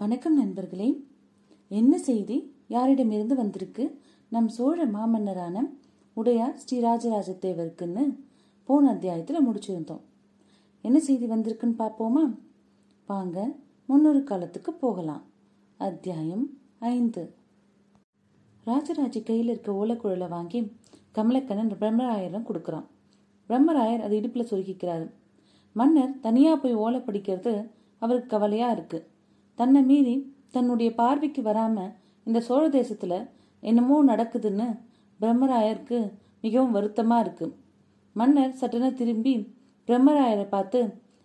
வணக்கம் நண்பர்களே. என்ன செய்தி? யாரிடமிருந்து வந்திருக்கு? நம் சோழ மாமன்னரான உடையார் ஸ்ரீராஜராஜ தேவருக்குன்னு போன அத்தியாயத்தில் முடிச்சிருந்தோம். என்ன செய்தி வந்திருக்குன்னு பார்ப்போமா? வாங்க முன்னொரு காலத்துக்கு போகலாம். அத்தியாயம் ஐந்து. ராஜராஜ கையில் இருக்க ஓலக்குழலை வாங்கி கமலக்கண்ணன் பிரம்மராயரிடம் கொடுக்குறான். பிரம்மராயர் அதை இடுப்பில் சொருகிக்கிறாரு. மன்னர் தனியாக போய் ஓலை படிக்கிறது அவருக்கு கவலையாக இருக்குது தன்னை மீறி தன்னுடைய பார்வைக்கு வராமல் இந்த சோழ தேசத்தில் என்னமோ நடக்குதுன்னு பிரம்மராயருக்கு மிகவும் வருத்தமாக இருக்கு. மன்னர் சட்டென திரும்பி பிரம்மராயரை பார்த்து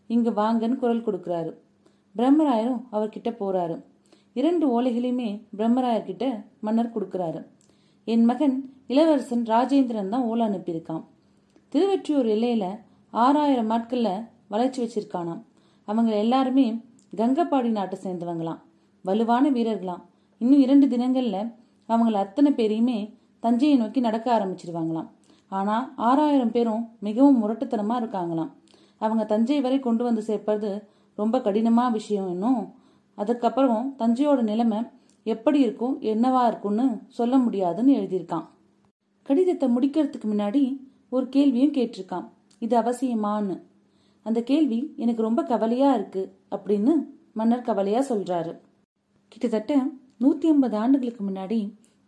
இங்கு வாங்கன்னு குரல் கொடுக்குறாரு. பிரம்மராயரும் அவர்கிட்ட போறாரு. இரண்டு ஓலைகளையுமே பிரம்மராயர்கிட்ட மன்னர் கொடுக்குறாரு. என் மகன் இளவரசன் ராஜேந்திரன் தான் ஓலை அனுப்பியிருக்கான். திருவெற்றியூர் எல்லையில ஆறாயிரம் நாட்கள்ல வளர்ச்சி வச்சிருக்கானாம். அவங்க எல்லாருமே கங்கப்பாடி நாட்டை சேர்ந்தவங்களாம். வலுவான வீரர்களாம். இன்னும் இரண்டு தினங்கள்ல அவங்கள அத்தனை பேரையுமே தஞ்சையை நோக்கி நடக்க ஆரம்பிச்சிருவாங்களாம். ஆனா ஆறாயிரம் பேரும் மிகவும் முரட்டுத்தனமா இருக்காங்களாம். அவங்க தஞ்சை வரை கொண்டு வந்து சேர்ப்பது ரொம்ப கடினமா விஷயம் இன்னும். அதுக்கப்புறம் தஞ்சையோட நிலைமை எப்படி இருக்கும் என்னவா இருக்கும்னு சொல்ல முடியாதுன்னு எழுதியிருக்கான். கடிதத்தை முடிக்கிறதுக்கு முன்னாடி ஒரு கேள்வியும் கேட்டிருக்கான். இது அவசியமான்னு. அந்த கேள்வி எனக்கு ரொம்ப கவலையா இருக்கு அப்படின்னு மன்னர் கவலையா சொல்றாரு. கிட்டத்தட்ட நூத்தி ஐம்பது ஆண்டுகளுக்கு முன்னாடி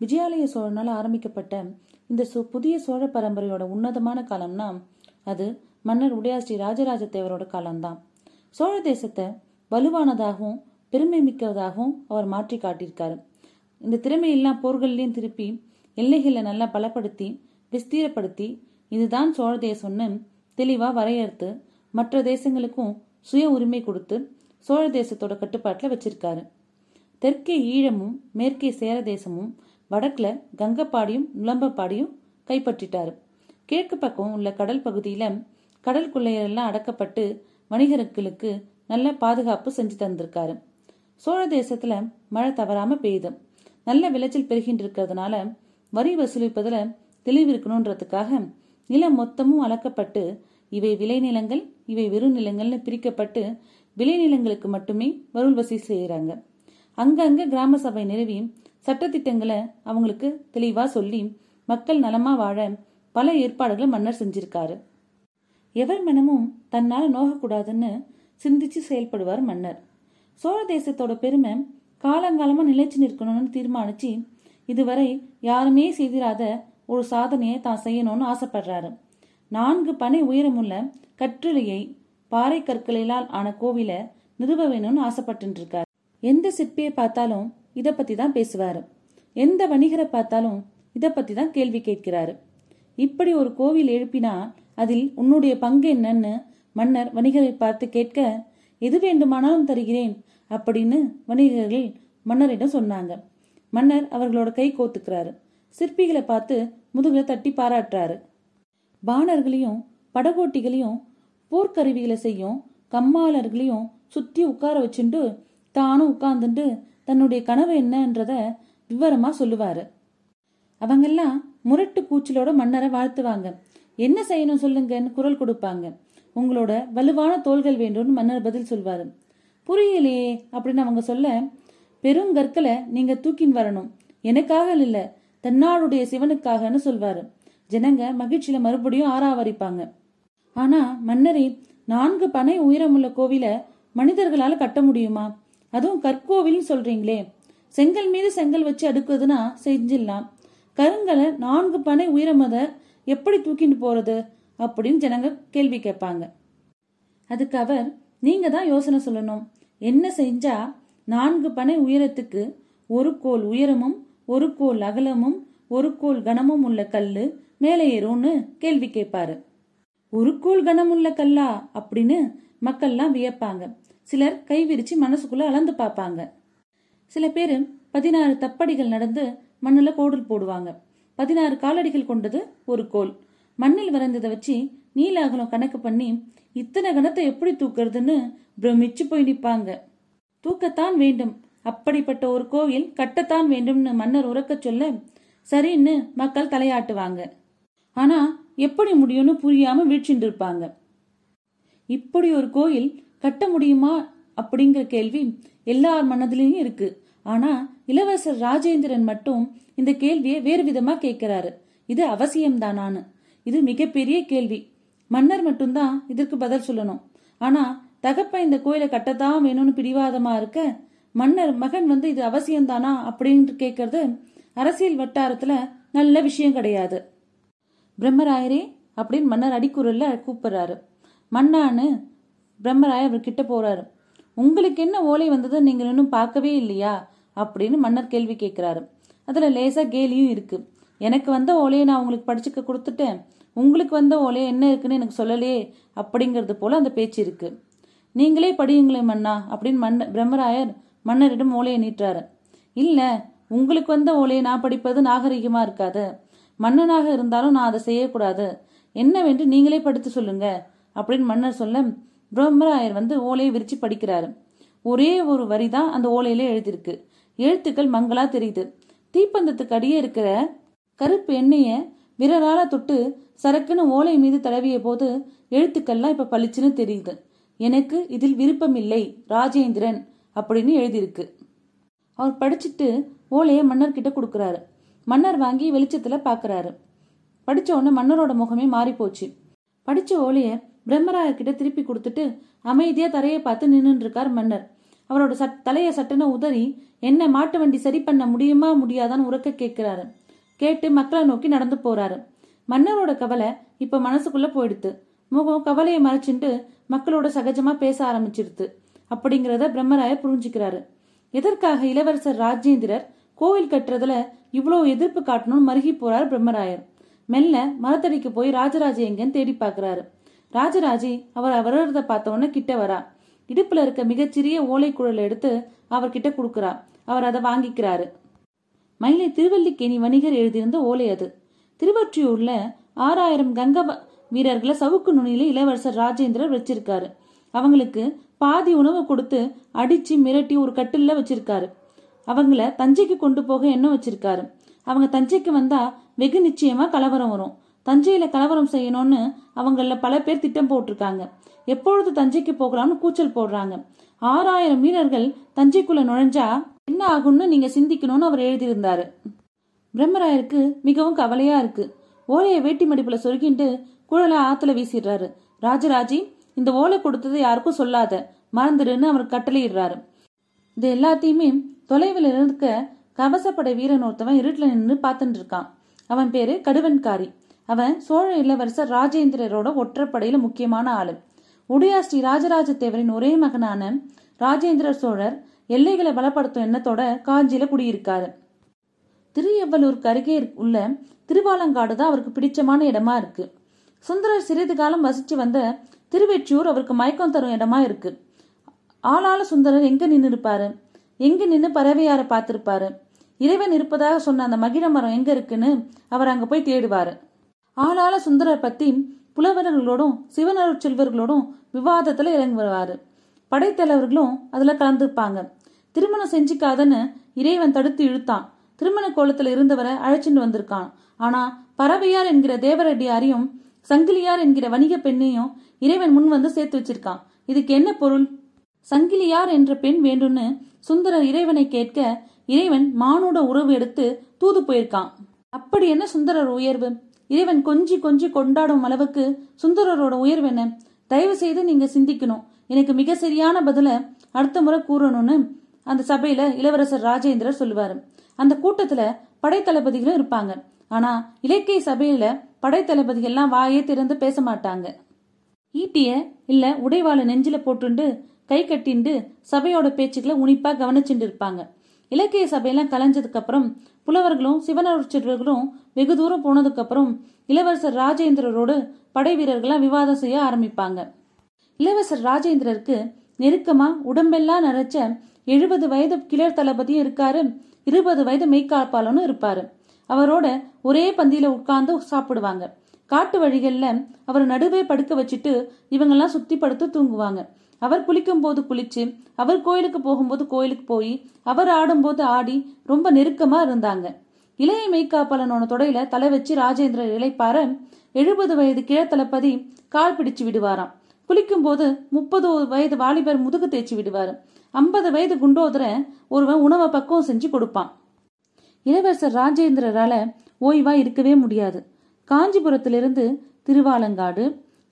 விஜயாலய சோழனால் ஆரம்பிக்கப்பட்ட இந்த புதிய சோழ பரம்பரையோட உன்னதமான காலம்னா அது மன்னர் உடையாஸ்ரீ ராஜராஜ தேவரோட காலம்தான். சோழ தேசத்தை வலுவானதாகவும் பெருமை மிக்கதாகவும் அவர் மாற்றி காட்டியிருக்காரு. இந்த திறமையெல்லாம் போர்கள்லையும் திருப்பி எல்லைகளை நல்லா பலப்படுத்தி விஸ்தீரப்படுத்தி இதுதான் சோழ தேசம்னு தெளிவா வரையறுத்து மற்ற தேசங்களுக்கும் சுய உரிமை கொடுத்து சோழ தேசத்தோட கட்டுப்பாட்டில் வச்சிருக்காரு. தெற்கே ஈழமும் மேற்கே சேர தேசமும் வடக்கில் கங்கப்பாடியும் நுளம்பப்பாடியும் கைப்பற்றிட்டாரு. கிழக்கு பக்கம் உள்ள கடல் பகுதியில் கடல் கொள்ளையரெல்லாம் அடக்கப்பட்டு வணிகர்களுக்கு நல்ல பாதுகாப்பு செஞ்சு தந்திருக்காரு. சோழ தேசத்தில் மழை தவறாமல் பெய்யுது. நல்ல விளைச்சல் பெருகிட்டு இருக்கிறதுனால வரி வசூலிப்பதில் தெளிவு இருக்கணுன்றதுக்காக நிலம் மொத்தமும் அளக்கப்பட்டு இவை விளைநிலங்கள் இவை வெறும் நிலங்கள்னு பிரிக்கப்பட்டு விளைநிலங்களுக்கு மட்டுமே வருள் வசூல் செய்கிறாங்க அங்கங்க கிராம சபை நிறுவி சட்டத்திட்டங்களை அவங்களுக்கு தெளிவா சொல்லி மக்கள் நலமா வாழ பல ஏற்பாடுகளை மன்னர் செஞ்சிருக்காரு. எவர் மனமும் தன்னால் நோகக்கூடாதுன்னு சிந்திச்சு செயல்படுவார் மன்னர். சோழ தேசத்தோட பெருமை காலங்காலமா நிலைச்சு நிற்கணும்னு தீர்மானிச்சு இதுவரை யாருமே செய்திராத ஒரு சாதனையை தான் செய்யணும்னு ஆசைப்படுறாரு. நான்கு பனை உயரமுள்ள கற்றிலையை பாறை கற்களிலால் ஆன கோவில நிறுவ வேணும்னு ஆசைப்பட்டு இருக்காரு எந்த சிற்பியை பார்த்தாலும் இதை பத்தி தான் பேசுவாரு. எந்த வணிகரை பார்த்தாலும் இதை பத்தி தான் கேள்வி கேட்கிறாரு. இப்படி ஒரு கோவில் எழுப்பினா அதில் உன்னுடைய பங்கு என்னன்னு மன்னர் வணிகரை பார்த்து கேட்க எது வேண்டுமானாலும் தருகிறேன் அப்படின்னு வணிகர்கள் மன்னரிடம் சொன்னாங்க. மன்னர் அவர்களோட கை கோத்துக்கிறாரு. சிற்பிகளை பார்த்து முதுகுல தட்டி பாராட்டுறாரு. பாணர்களையும் படகோட்டிகளையும் போர்க்கருவிகளை செய்யும் கம்மாளர்களையும் சுத்தி உட்கார வச்சுண்டு தானும் உட்கார்ந்துட்டு தன்னுடைய கனவு என்னன்றத விவரமா சொல்லுவாரு. அவங்கெல்லாம் முரட்டு கூச்சலோட மன்னரை வாழ்த்துவாங்க. என்ன செய்யணும் சொல்லுங்கன்னு குரல் கொடுப்பாங்க. உங்களோட வலுவான தோள்கள் வேண்டும்னு மன்னர் பதில் சொல்வாரு. புரியலையே அப்படின்னு அவங்க சொல்ல பெருங்கற்களை நீங்க தூக்கின்னு வரணும். எனக்காக இல்ல தன்னாளுடைய சிவனுக்காகன்னு சொல்வாரு. ஜனங்க மகிழ்ச்சியில மறுபடியும் ஆறாவரிப்பாங்க. ஆனா மன்னரே நான்கு பனை உயரமுள்ள கோவில மனிதர்களால கட்ட முடியுமா? அதுவும் கற்கோவில்னு சொல்றீங்களே. செங்கல் மீது செங்கல் வச்சு அடுக்குதுன்னா செஞ்சிடலாம். கருங்கலை நான்கு பனை உயரமத எப்படி தூக்கிட்டு போறது? அப்படின்னு ஜனங்க கேள்வி கேட்பாங்க. அதுக்கு அவர் நீங்க தான் யோசனை சொல்லணும். என்ன செஞ்சா நான்கு பனை உயரத்துக்கு ஒரு கோல் உயரமும் ஒரு கோல் அகலமும் ஒரு கோல் கனமும் உள்ள கல்லு மேலே ஏறும்னு கேள்வி கேட்பாரு. ஒரு கோல் கனமுள்ள கல்லா அப்படின்னு மக்கள்லாம் வியப்பாங்க. சிலர் கை விரிச்சு மனசுக்குள்ள அளந்து பார்ப்பாங்க. சில பேர் பதினாறு தப்படிகள் நடந்து மண்ணுல கோடல் போடுவாங்க. பதினாறு காலடிகள் கொண்டது ஒரு கோல். மண்ணில் வரைந்ததை வச்சு நீல அகலம் கணக்கு பண்ணி இத்தனை கணத்தை எப்படி தூக்குறதுன்னு பிரமிச்சு போய் நிற்பாங்க தூக்கத்தான் வேண்டும். அப்படிப்பட்ட ஒரு கோவில் கட்டத்தான் வேண்டும்னு மன்னர் உறக்கச் சொல்ல சரின்னு மக்கள் தலையாட்டுவாங்க. ஆனா எப்படி முடியும்னு புரியாம வீழ்ச்சிட்டு இருப்பாங்க இப்படி ஒரு கோயில் கட்ட முடியுமா அப்படிங்கிற கேள்வி எல்லார் மனதிலையும் இருக்கு. ஆனா இளவரசர் ராஜேந்திரன் மட்டும் இந்த கேள்வியை வேறு விதமா கேட்கிறாரு. இது அவசியம்தானான்னு. இது மிகப்பெரிய கேள்வி. மன்னர் மட்டும்தான் இதற்கு பதில் சொல்லணும். ஆனா தகப்ப இந்த கோயிலை கட்டத்தான் வேணும்னு பிடிவாதமா இருக்க மன்னர் மகன் வந்து இது அவசியம்தானா அப்படின்னு கேட்கறது அரசியல் வட்டாரத்துல நல்ல விஷயம் கிடையாது. பிரம்மராயரே அப்படின்னு மன்னர் அடிக்குரல்ல கூப்பிடுறாரு. மன்னான்னு பிரம்மராயர் அவர்கிட்ட போறாரு. உங்களுக்கு என்ன ஓலை வந்தது நீங்க இன்னும் பார்க்கவே இல்லையா? அப்படின்னு மன்னர் கேள்வி கேட்கிறாரு. அதுல லேசா கேலியும் இருக்கு. எனக்கு வந்த ஓலையை நான் உங்களுக்கு படிச்சுக்க கொடுத்துட்டேன். உங்களுக்கு வந்த ஓலையை என்ன இருக்குன்னு எனக்கு சொல்லலையே அப்படிங்கிறது போல அந்த பேச்சு இருக்கு. நீங்களே படியுங்களே மன்னா அப்படின்னு மன்ன பிரம்மராயர் மன்னரிடம் ஓலையை நீட்டுறாரு. இல்ல உங்களுக்கு வந்த ஓலையை நான் படிப்பது நாகரிகமா இருக்காது. மன்னனாக இருந்தாலும் நான் அதை செய்யக்கூடாது. என்னவென்று நீங்களே படித்து சொல்லுங்க அப்படின்னு மன்னர் சொல்ல பிரம்மராயர் வந்து ஓலையை விரிச்சு படிக்கிறாரு. ஒரே ஒரு வரி தான் அந்த ஓலையில எழுதியிருக்கு. எழுத்துக்கள் மங்களா தெரியுது. தீப்பந்தத்துக்கு அடியே இருக்கிற கருப்பு எண்ணெய விரலால தொட்டு சரக்குன்னு ஓலை மீது தடவிய போது எழுத்துக்கள்லாம் இப்ப பளிச்சுன்னு தெரியுது. எனக்கு இதில் விருப்பம் இல்லை ராஜேந்திரன் அப்படின்னு எழுதியிருக்கு. அவர் படிச்சுட்டு ஓலையை மன்னர்கிட்ட கொடுக்குறாரு. மன்னர் வாங்கி வெளிச்சத்துல பாக்குறாரு. படிச்ச உடனே மன்னரோட முகமே மாறி போச்சு படிச்ச ஓலைய பிரம்மராயர் கிட்ட திருப்பி கொடுத்துட்டு அமைதியா தரையை பார்த்து நின்றுருக்கார் இருக்கார் மன்னர். அவரோட சட் தலைய சட்டுன்னு உதறி என்ன மாட்டு வண்டி சரி பண்ண முடியுமா முடியாதான்னு உறக்க கேட்கிறாரு கேட்டு மக்களை நோக்கி நடந்து போறாரு. மன்னரோட கவலை இப்ப மனசுக்குள்ள போயிடுத்து. முகம் கவலையை மறைச்சிட்டு மக்களோட சகஜமா பேச ஆரம்பிச்சிருது அப்படிங்கிறத பிரம்மராயர் புரிஞ்சுக்கிறாரு. எதற்காக இளவரசர் ராஜேந்திரர் கோவில் கட்டுறதுல இவ்வளோ எதிர்ப்பு காட்டணும்னு மருகி போறார் பிரம்மராயர். மெல்ல மரத்தடிக்கு போய் ராஜராஜ எங்கன்னு தேடி பார்க்குறாரு. ராஜராஜி அவர் வருகிறத பார்த்த உடனே கிட்ட வரா. இடுப்புல இருக்க மிகச்சிறிய ஓலை குழலை எடுத்து அவர்கிட்ட கொடுக்கறா. அவர் அதை வாங்கிக்கிறாரு. மயிலை திருவல்லிக்கேணி வணிகர் எழுதியிருந்த ஓலை அது. திருவற்றியூர்ல ஆறாயிரம் கங்க வீரர்களை சவுக்கு நுனியில இளவரசர் ராஜேந்திரர் வச்சிருக்காரு. அவங்களுக்கு பாதி உணவு கொடுத்து அடிச்சு மிரட்டி ஒரு கட்டில்ல வச்சிருக்காரு. அவங்கள தஞ்சைக்கு கொண்டு போக எண்ணம் வச்சிருக்காரு. அவங்க தஞ்சைக்கு வந்தா வெகு நிச்சயமா கலவரம் வரும். தஞ்சையில கலவரம் செய்யணும்னு அவங்கள பல பேர் திட்டம் போட்டிருக்காங்க. எப்பொழுது தஞ்சைக்கு போகலாம்னு கூச்சல் போடுறாங்க. ஆறாயிரம் வீரர்கள் தஞ்சைக்குள்ள நுழைஞ்சா என்ன ஆகும்னு நீங்க சிந்திக்கணும்னு அவர் எழுதியிருந்தாரு. பிரம்மராயருக்கு மிகவும் கவலையா இருக்கு. ஓலையை வேட்டி மடிப்புல சொருகிண்டு குழலை ஆத்துல வீசிடுறாரு. ராஜராஜி இந்த ஓலை கொடுத்தது யாருக்கும் சொல்லாத. மறந்துடுன்னு அவர் கட்டளையிடுறாரு. இது எல்லாத்தையுமே தொலைவில் இருக்க கவசப்படை வீரன் ஒருத்தவன் இருட்டில் நின்று பார்த்துட்டு இருக்கான். அவன் பேரு கடுவன்காரி. அவன் சோழ இளவரசர் ராஜேந்திரரோட ஒற்றப்படையில முக்கியமான ஆளு. உடையா ஸ்ரீ ராஜராஜ தேவரின் ஒரே மகனான ராஜேந்திர சோழர் எல்லைகளை பலப்படுத்தும் எண்ணத்தோட காஞ்சியில குடியிருக்காரு. திருஎவ்வலூருக்கு அருகே உள்ள திருவாலங்காடு தான் அவருக்கு பிடிச்சமான இடமா இருக்கு. சுந்தரர் சிறிது காலம் வசிச்சு வந்த திருவெற்றியூர் அவருக்கு மயக்கம் தரும் இடமா இருக்கு. ஆளாள சுந்தரர் எங்க நின்று இருப்பாரு எங்க நின்று பறவையார பார்த்திருப்பாரு? இறைவன் இருப்பதாக சொன்ன அந்த மகிழ மரம் எங்க இருக்குன்னு அவர் அங்க போய் தேடுவாரு. ஆளாள சுந்தரர் பத்தி புலவர்களோடும் சிவனருட் செல்வர்களோடும் விவாதத்துல இறங்குவாரு படைத்தலைவர்களும் அதுல கலந்துருப்பாங்க. திருமணம் செஞ்சுக்காதன்னு இறைவன் தடுத்து இழுத்தான். திருமண கோலத்துல இருந்தவரை அழைச்சிட்டு வந்திருக்கான். ஆனா பறவையார் என்கிற தேவரடியாரையும் சங்கிலியார் என்கிற வணிக பெண்ணையும் இறைவன் முன் வந்து சேர்த்து வச்சிருக்கான். இதுக்கு என்ன பொருள்? சங்கிலியார் என்ற பெண் வேண்டும்னு சுந்தரர் இறைவனை கேட்க இறைவன் மானோட உறவு எடுத்து தூது போயிருக்கான். அப்படி என்ன சுந்தரர் உயர்வு? இறைவன் கொஞ்சி கொஞ்சி கொண்டாடும் அளவுக்கு சுந்தரரோட உயர்வு என்ன? தயவு செய்து நீங்க சிந்திக்கணும். எனக்கு மிக சரியான பதில அடுத்த முறை கூறணும்னு அந்த சபையில இளவரசர் ராஜேந்திரர் சொல்லுவாரு. அந்த கூட்டத்துல படைத்தளபதிகளும் இருப்பாங்க. ஆனா இலக்கிய சபையில படைத்தளபதிகள்லாம் வாயே திறந்து பேச மாட்டாங்க. ஈட்டிய இல்ல உடைவாளை நெஞ்சில போட்டுண்டு கை கட்டிண்டு சபையோட பேச்சுக்களை உனிப்பா கவனிச்சுட்டு இருப்பாங்க இலக்கிய சபையெல்லாம் கலைஞ்சதுக்கு அப்புறம் புலவர்களும் சிவனருச்சர்களும் வெகு தூரம் போனதுக்கு அப்புறம் இளவரசர் ராஜேந்திரரோடு படை வீரர்களாம் விவாதம் செய்ய ஆரம்பிப்பாங்க. இளவரசர் ராஜேந்திரருக்கு நெருக்கமா உடம்பெல்லாம் நிறைச்ச எழுபது வயது கிளர் தளபதியும் இருக்காரு. இருபது வயது மெய்காப்பாளனும் இருப்பாரு. அவரோட ஒரே பந்தியில உட்கார்ந்து சாப்பிடுவாங்க. காட்டு வழிகள்ல அவர் நடுவே படுக்க வச்சுட்டு இவங்கெல்லாம் சுத்தி படுத்து தூங்குவாங்க. அவர் குளிக்கும் போது குளிச்சு அவர் கோயிலுக்கு போகும்போது கோயிலுக்கு போய் அவர் ஆடும்போது ஆடி ரொம்ப நெருக்கமா இருந்தாங்க. இளைய மெய்க்காப்பாளனோட தொடையில தலை வச்சு ராஜேந்திரர் இழைப்பார எழுபது வயது கிழத்தளபதி கால் பிடிச்சு விடுவாராம். குளிக்கும் போது முப்பது வயது வாலிபர் முதுகு தேய்ச்சி விடுவார். ஐம்பது வயது குண்டோதர ஒருவன் உணவை பக்குவம் செஞ்சு கொடுப்பான். இளவரசர் ராஜேந்திரரால ஓய்வா இருக்கவே முடியாது. காஞ்சிபுரத்திலிருந்து திருவாலங்காடு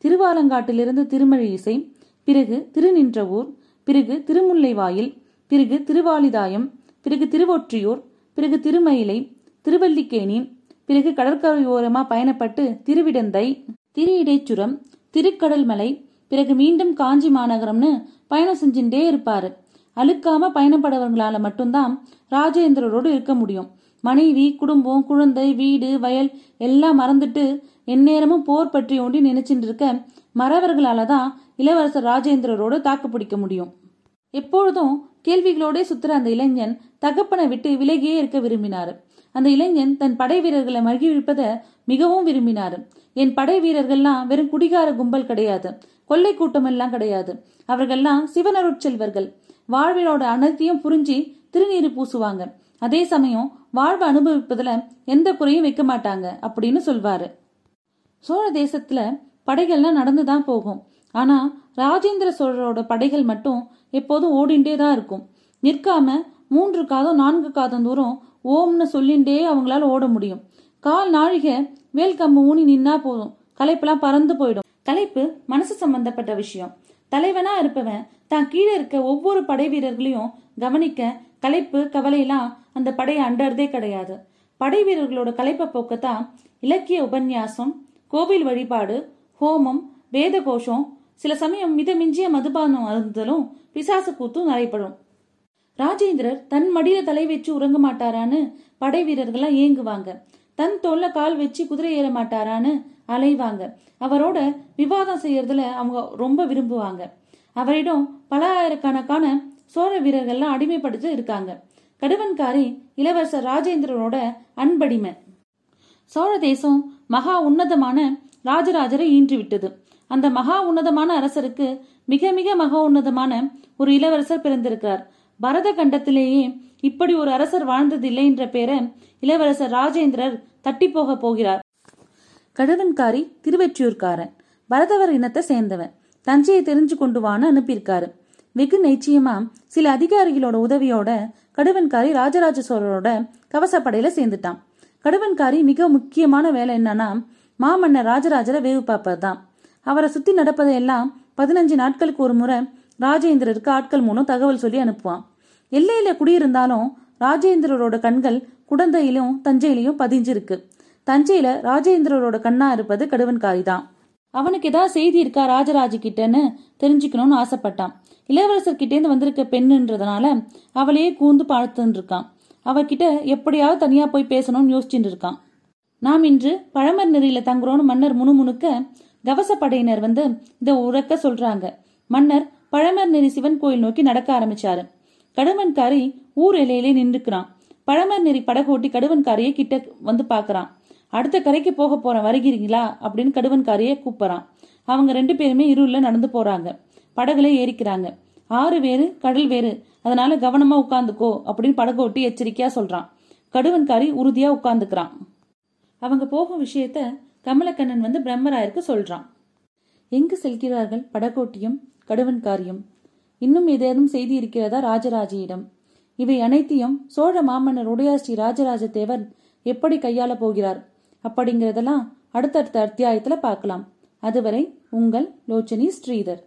திருவாலங்காட்டிலிருந்து திருமழி இசை பிறகு திருநின்றவூர் பிறகு திருமுல்லைவாயில் பிறகு திருவாலிதாயம் பிறகு திருவொற்றியூர் பிறகு திருமயிலை திருவல்லிக்கேணி பிறகு கடற்கரையோரமா பயணப்பட்டு திருவிடந்தை திரு இடைச்சுரம் திருக்கடல்மலை பிறகு மீண்டும் காஞ்சி மாநகரம்னு பயணம் செஞ்சுட்டே இருப்பாரு. அழுக்காம பயணப்படுறவங்களால மட்டும்தான் ராஜேந்திரரோடு இருக்க முடியும். மனைவி குடும்பம் குழந்தை வீடு வயல் எல்லாம் மறந்துட்டு எந்நேரமும் போர் பற்றி ஒண்டி நினைச்சிட்டு இருக்க மறவர்களால தான் இளவரசர் ராஜேந்திரரோடு தாக்கு பிடிக்க முடியும். எப்பொழுதும் கேள்விகளோடே சுத்துற அந்த இளைஞன் தகப்பனை விட்டு விலகியே இருக்க விரும்பினார். அந்த இளைஞன் தன் படை வீரர்களை மகிழ்விப்பதை மிகவும் விரும்பினார். என் படை வீரர்கள்லாம் வெறும் குடிகார கும்பல் கிடையாது. கொள்ளை கூட்டம் எல்லாம் கிடையாது. அவர்கள்லாம் சிவனருட்செல்வர்கள். வாழ்விலோட அனைத்தையும் புரிஞ்சு திருநீர் பூசுவாங்க. அதே சமயம் வாழ்வை அனுபவிப்பதுல எந்த குறையும் வைக்க மாட்டாங்க அப்படின்னு சொல்வாரு. சோழ தேசத்துல படைகள்லாம் நடந்துதான் போகும். ஆனா ராஜேந்திர சோழரோட படைகள் மட்டும் எப்போதும் ஓடிண்டே தான் இருக்கும். நிற்காம மூன்று காதம் நான்கு காதம் தூரம் ஓம்னு சொல்லிண்டே அவங்களால ஓட முடியும். கால் நாழிகை வேல் கம்பு ஊனி நின்னா போதும். கலைப்பெல்லாம் பறந்து போயிடும். கலைப்பு மனசு சம்பந்தப்பட்ட விஷயம். தலைவனா இருப்பவன் தான் கீழே இருக்க ஒவ்வொரு படை வீரர்களையும் கவனிக்க கலைப்பு கவலையெல்லாம் அந்த படையை அண்டறதே கிடையாது. படை வீரர்களோட கலைப்பை போக்கத்தான் இலக்கிய உபன்யாசம் கோவில் வழிபாடு ஹோமம் வேத கோஷம் சில சமயம் மிதமிஞ்சிய மதுபானம் அருந்துதலும் பிசாசு கூத்தும் நடைபெறும். ராஜேந்திரர் தன் மடியில தலை வச்சு உறங்க மாட்டாரான்னு படை வீரர்கள்லாம் ஏங்குவாங்க. தன் தோல்ல கால் வச்சு குதிரை ஏற மாட்டாரான்னு அலைவாங்க. அவரோட விவாதம் செய்யறதுல அவங்க ரொம்ப விரும்புவாங்க. அவரிடம் பல ஆயிரக்கணக்கான சோழ வீரர்கள்லாம் அடிமைப்படுத்தி இருக்காங்க. கடுவன்காரி இளவரசர் ராஜேந்திரனோட அன்படிமை. சோழ தேசம் மகா உன்னதமான ராஜராஜரை ஈன்று விட்டது அந்த மகா உன்னதமான அரசருக்கு மிக மிக மகா உன்னதமான ஒரு இளவரசர் பிறந்திருக்கிறார். பரத கண்டத்திலேயே இப்படி ஒரு அரசர் வாழ்ந்ததில்லை என்ற பெயரை இளவரசர் ராஜேந்திரர் தட்டி போக போகிறார். கடுவன்காரி திருவெற்றியூர்காரன் பரதவர் இனத்தை சேர்ந்தவன் தஞ்சையை தெரிஞ்சு கொண்டு வான்னு அனுப்பியிருக்காரு. வெகு நிச்சயமா சில அதிகாரிகளோட உதவியோட கடுவன்காரி ராஜராஜ சோழரோட கவசப்படையில சேர்ந்துட்டான். கடுவன்காரி மிக முக்கியமான வேலை என்னன்னா மாமன்னர் ராஜராஜரை வேவு பார்ப்பது தான் அவரை சுத்தி நடப்பதை எல்லாம் பதினஞ்சு நாட்களுக்கு ஒரு முறை ராஜேந்திரருக்கு ஆட்கள் மூலம் தகவல் சொல்லி அனுப்புவான். எல்லையில குடியிருந்தாலும் ராஜேந்திரரோட கண்கள் குடந்தையிலும் தஞ்சையிலையும் பதிஞ்சிருக்கு. தஞ்சையில ராஜேந்திரரோட கண்ணா இருப்பது கடுவன்காரி தான் அவனுக்கு ஏதாவது செய்தி இருக்கா ராஜராஜ கிட்டன்னு தெரிஞ்சுக்கணும்னு ஆசைப்பட்டான். இளவரசர் கிட்டேந்து வந்திருக்க பெண்ணுன்றதுனால அவளையே கூந்து பார்த்துன்னு இருக்கான் அவகிட்ட எப்படியாவது தனியா போய் பேசணும்னு யோசிச்சுட்டு இருக்கான் நாம் இன்று பழமர் நெறியில தங்குறோன்னு மன்னர் முணுமுணுக்க கவசப்படையினர் வந்து இதை உறக்க சொல்றாங்க. மன்னர் பழமர்நெறி சிவன் கோயில் நோக்கி நடக்க ஆரம்பிச்சாரு. கடுவன்காரி ஊர் எல்லையிலே நின்றுக்கிறான். பழமர்நெறி படகோட்டி கடுவன்காரியை கிட்ட வந்து பாக்குறான். அடுத்த கரைக்கு போக போறேன் வருகிறீங்களா? அப்படின்னு கடுவன்காரியை கூப்பிடுறான். அவங்க ரெண்டு பேருமே இருள நடந்து போறாங்க. படகுல ஏறிக்கிறாங்க. ஆறு வேறு கடல் வேறு. அதனால கவனமா உட்காந்துக்கோ அப்படின்னு படகோட்டி எச்சரிக்கையா சொல்றான். கடுவன்காரி உறுதியா உட்காந்துக்கிறான். அவங்க போகும் விஷயத்த கமலக்கண்ணன் வந்து பிரம்மராயருக்கு சொல்றான். எங்கு செல்கிறார்கள்? படகோட்டியும் கடுவன்காரியும். இன்னும் ஏதேனும் செய்தி இருக்கிறதா ராஜராஜியிடம் இவை அனைத்தையும் சோழ மாமன்னர் உடையார் ஸ்ரீ ராஜராஜ தேவர் எப்படி கையாள போகிறார்? அப்படிங்கறதெல்லாம் அடுத்தடுத்த அத்தியாயத்துல பார்க்கலாம். அதுவரை உங்கள் லோச்சனி ஸ்ரீதர்.